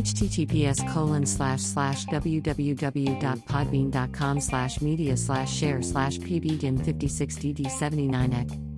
https colon slash slash www.podbean.com slash media slash share slash pbdim56dd79ec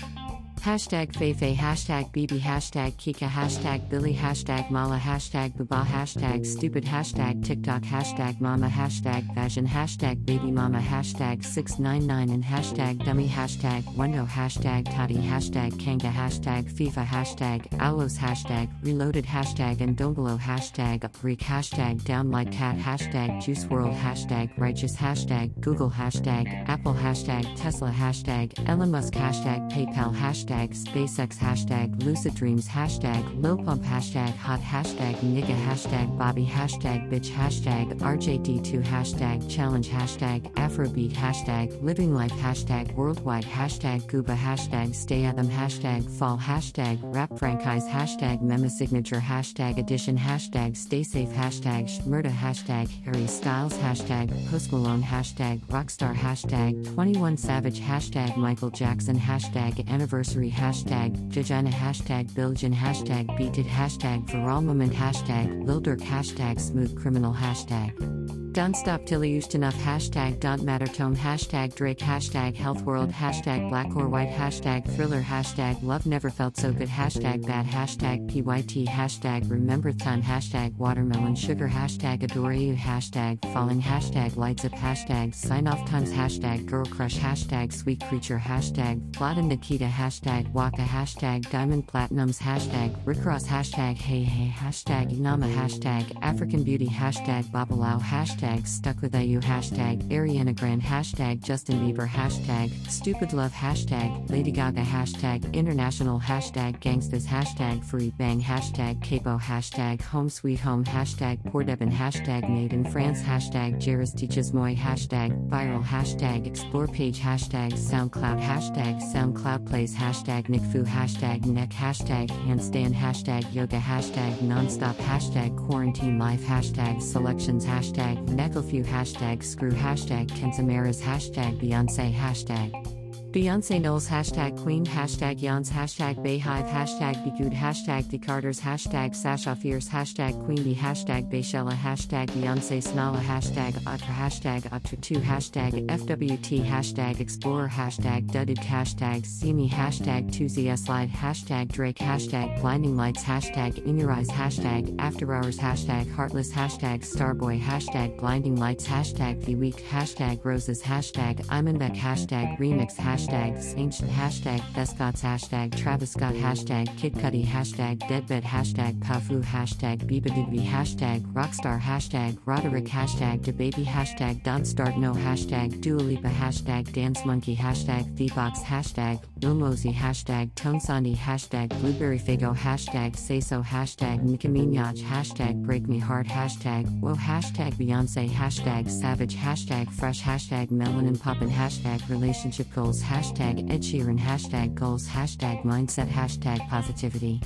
Hashtag Feifei, hashtag Bibi, hashtag Kika, hashtag Billy, hashtag Mala, hashtag Baba, hashtag Stupid, hashtag TikTok, hashtag Mama, hashtag Fashion, hashtag Baby Mama, hashtag 699 and hashtag Dummy, hashtag Wendo, hashtag Toddy, hashtag Kanga, hashtag FIFA, hashtag Alos, hashtag Reloaded, hashtag and Dongolo, hashtag Reek, hashtag Down Like Cat, hashtag Juice WRLD, hashtag Righteous, hashtag Google, hashtag Apple, hashtag Tesla, hashtag Elon Musk, hashtag PayPal, hashtag hashtag SpaceX hashtag Lucid Dreams hashtag Lil Pump hashtag Hot hashtag Nigga hashtag Bobby hashtag Bitch hashtag RJD2 hashtag Challenge hashtag Afrobeat hashtag Living Life hashtag Worldwide hashtag Gooba hashtag Stay them hashtag Fall hashtag Rap Franchise hashtag Mema Signature hashtag Edition hashtag Stay Safe hashtag Shmurda hashtag Harry Styles hashtag Post Malone hashtag Rockstar hashtag 21 Savage hashtag Michael Jackson hashtag Anniversary hashtag Vagina hashtag Billion hashtag Beated hashtag Viral Moment hashtag Lil Durk hashtag Smooth Criminal hashtag don't stop till you used enough. Hashtag don't matter tone. Hashtag Drake. Hashtag health world. Hashtag black or white. Hashtag thriller. Hashtag love never felt so good. Hashtag bad. Hashtag pyt hashtag remember time. Hashtag watermelon sugar. Hashtag adore you. Hashtag falling. Hashtag lights up. Hashtag sign off times. Hashtag girl crush. Hashtag sweet creature. Hashtag Vlada Nikita. Hashtag waka. Hashtag Diamond Platnumz. Hashtag Rick Ross. Hashtag hey hey. Hashtag Inama. Hashtag African beauty. Hashtag Babalao hashtag hashtag stuck with IU hashtag Ariana Grande hashtag Justin Bieber hashtag stupid love hashtag Lady Gaga hashtag international hashtag gangstas hashtag free bang hashtag capo hashtag home sweet home hashtag Devin hashtag made in France hashtag Jairus teaches moi hashtag viral hashtag explore page hashtag SoundCloud hashtag SoundCloud plays hashtag NickFu hashtag neck hashtag handstand hashtag yoga hashtag nonstop hashtag quarantine life hashtag selections hashtag Necklefew hashtag screw hashtag Kensamaras hashtag Beyonce hashtag Beyonce Knowles hashtag Queen hashtag Yans hashtag Beyhive hashtag Begood hashtag The Carters hashtag Sasha Fierce hashtag Queen Bee hashtag Bayshella hashtag Beyonce Snala hashtag Otter hashtag Otter2 hashtag FWT hashtag Explorer hashtag Dudded hashtag See Me hashtag 2ZS Slide hashtag Drake hashtag Blinding Lights hashtag In Your Eyes hashtag After Hours hashtag Heartless hashtag Starboy hashtag Blinding Lights hashtag The Week hashtag Roses hashtag Imanbek hashtag Remix hashtag hashtag Ancient hashtag Thescots hashtag Travis Scott hashtag Kid Cudi hashtag Deadbed hashtag Pafu hashtag Bibadidbi hashtag Rockstar hashtag Roderick hashtag DaBaby hashtag Don't hashtag Dua Lipa hashtag Dance Monkey hashtag Thebox hashtag Lil Mosey hashtag Tonesandi hashtag Blueberry Faygo hashtag Say So hashtag Nicki Minaj hashtag Break Me Heart hashtag Whoa hashtag Beyonce hashtag Savage hashtag Fresh hashtag Melanin Poppin hashtag Relationship Goals hashtag Ed Sheeran. Hashtag goals. Hashtag mindset. Hashtag positivity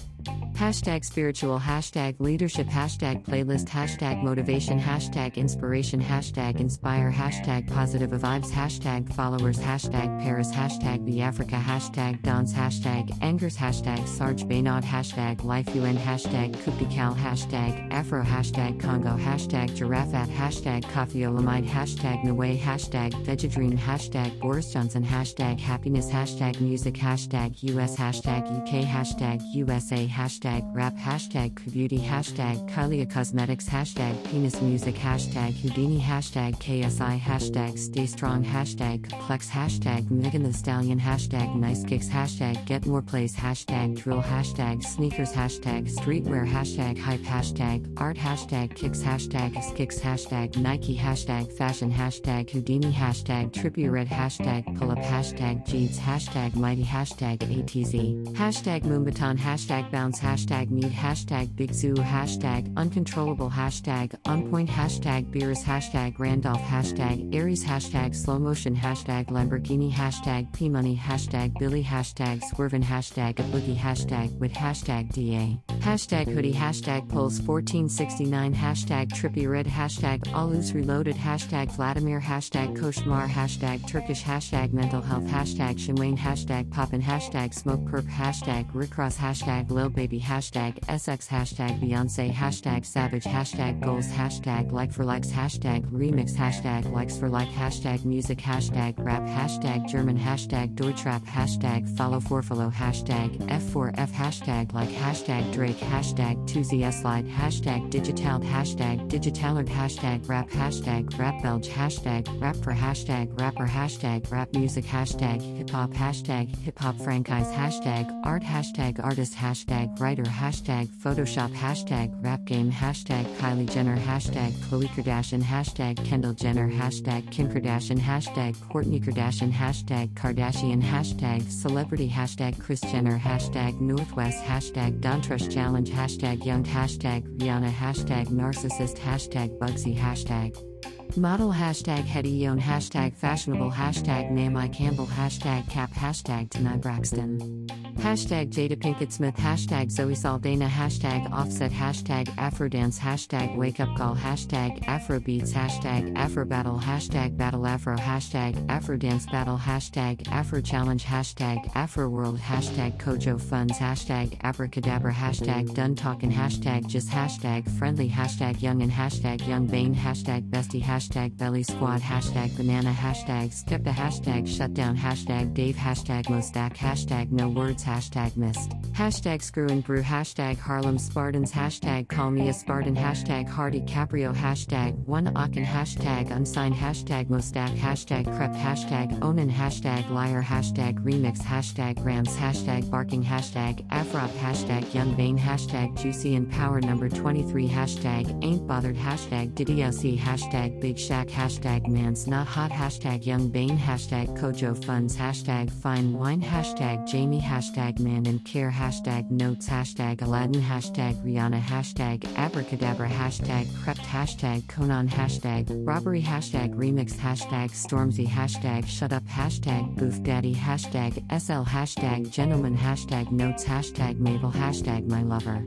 Hashtag spiritual, hashtag leadership, hashtag playlist, hashtag motivation, hashtag inspiration, hashtag inspire, hashtag positive vibes, hashtag followers, hashtag Paris, hashtag the Africa, hashtag dance, hashtag angers, hashtag Sarge Baynod, hashtag life UN, hashtag Kupikal, hashtag Afro, hashtag Congo, hashtag Giraffat, hashtag Coffee Olamide, hashtag Naway, hashtag Vegedream, hashtag Boris Johnson, hashtag happiness, hashtag music, hashtag US, hashtag UK, hashtag USA, hashtag rap hashtag beauty hashtag Kylie Cosmetics hashtag penis music hashtag Houdini hashtag KSI hashtag stay strong hashtag complex hashtag Megan Thee Stallion hashtag nice kicks hashtag get more plays hashtag drill hashtag sneakers hashtag streetwear hashtag hype hashtag art hashtag kicks hashtag kicks hashtag Nike hashtag fashion hashtag Houdini hashtag trippy red hashtag pull up hashtag Jeeds hashtag mighty hashtag ATZ hashtag Moombahton hashtag bounce hashtag need hashtag big zoo hashtag uncontrollable hashtag onpoint hashtag beers hashtag Randolph hashtag Aries hashtag slow motion hashtag Lamborghini hashtag P money hashtag Billy hashtag swervin hashtag hashtag a boogie hashtag with hashtag DA. Hashtag hoodie hashtag polls 1469 hashtag trippy red hashtag alus reloaded hashtag Vladimir hashtag koshmar hashtag Turkish hashtag mental health hashtag Shinwain hashtag poppin hashtag smoke perp hashtag rickross hashtag lil baby hashtag SX hashtag Beyonce hashtag savage hashtag goals hashtag like for likes hashtag remix hashtag likes for like hashtag music hashtag rap hashtag German hashtag Deutschrap hashtag follow for follow hashtag F4F hashtag like hashtag Drake hashtag 2ZS slide hashtag digital hashtag digitalert hashtag rap hashtag rap belge hashtag rap for hashtag rapper hashtag rap music hashtag hip hop hashtag hip hop franchise hashtag art hashtag artist hashtag writer hashtag photoshop hashtag rap game hashtag Kylie Jenner hashtag Khloe Kardashian hashtag Kendall Jenner hashtag Kim Kardashian hashtag Kourtney Kardashian hashtag Kardashian hashtag celebrity hashtag Kris Jenner hashtag Northwest hashtag Dontrust challenge hashtag young hashtag Rihanna hashtag narcissist hashtag Bugsy hashtag Model hashtag Hetty hashtag fashionable hashtag Naomi Campbell hashtag cap hashtag Tanai Braxton. Hashtag Jada Pinkett Smith hashtag Zoe Saldana hashtag offset hashtag Afrodance hashtag wake up call hashtag Afrobeats hashtag Afro battle hashtag battle Afro hashtag Afrodance battle hashtag Afro challenge hashtag Afro world hashtag Kojo funds hashtag abracadabra hashtag done talking hashtag just hashtag friendly hashtag young and hashtag young bane hashtag bestie hashtag belly squad. Hashtag banana. Hashtag step a hashtag shutdown. Hashtag Dave. Hashtag Mostack hashtag no words. Hashtag missed. Hashtag screw and brew. Hashtag Harlem Spartans. Hashtag call me a Spartan. Hashtag Hardy Caprio. Hashtag one Aachen. Hashtag unsigned. Hashtag Mostack hashtag crep. Hashtag Onan. Hashtag liar. Hashtag remix. Hashtag Rams hashtag barking. Hashtag Afrop. Hashtag Young Bane hashtag Juicy and Power number 23 hashtag ain't bothered. Hashtag Diddy LC hashtag Big Shack hashtag Man's Not Hot hashtag Young Bane hashtag Kojo Funds hashtag Fine Wine hashtag Jamie hashtag Man and Care hashtag Notes hashtag Aladdin hashtag Rihanna hashtag Abracadabra hashtag Krept hashtag Konan hashtag Robbery hashtag Remix hashtag Stormzy hashtag Shut Up hashtag Booth Daddy hashtag SL hashtag Gentleman hashtag Notes hashtag Mabel hashtag My Lover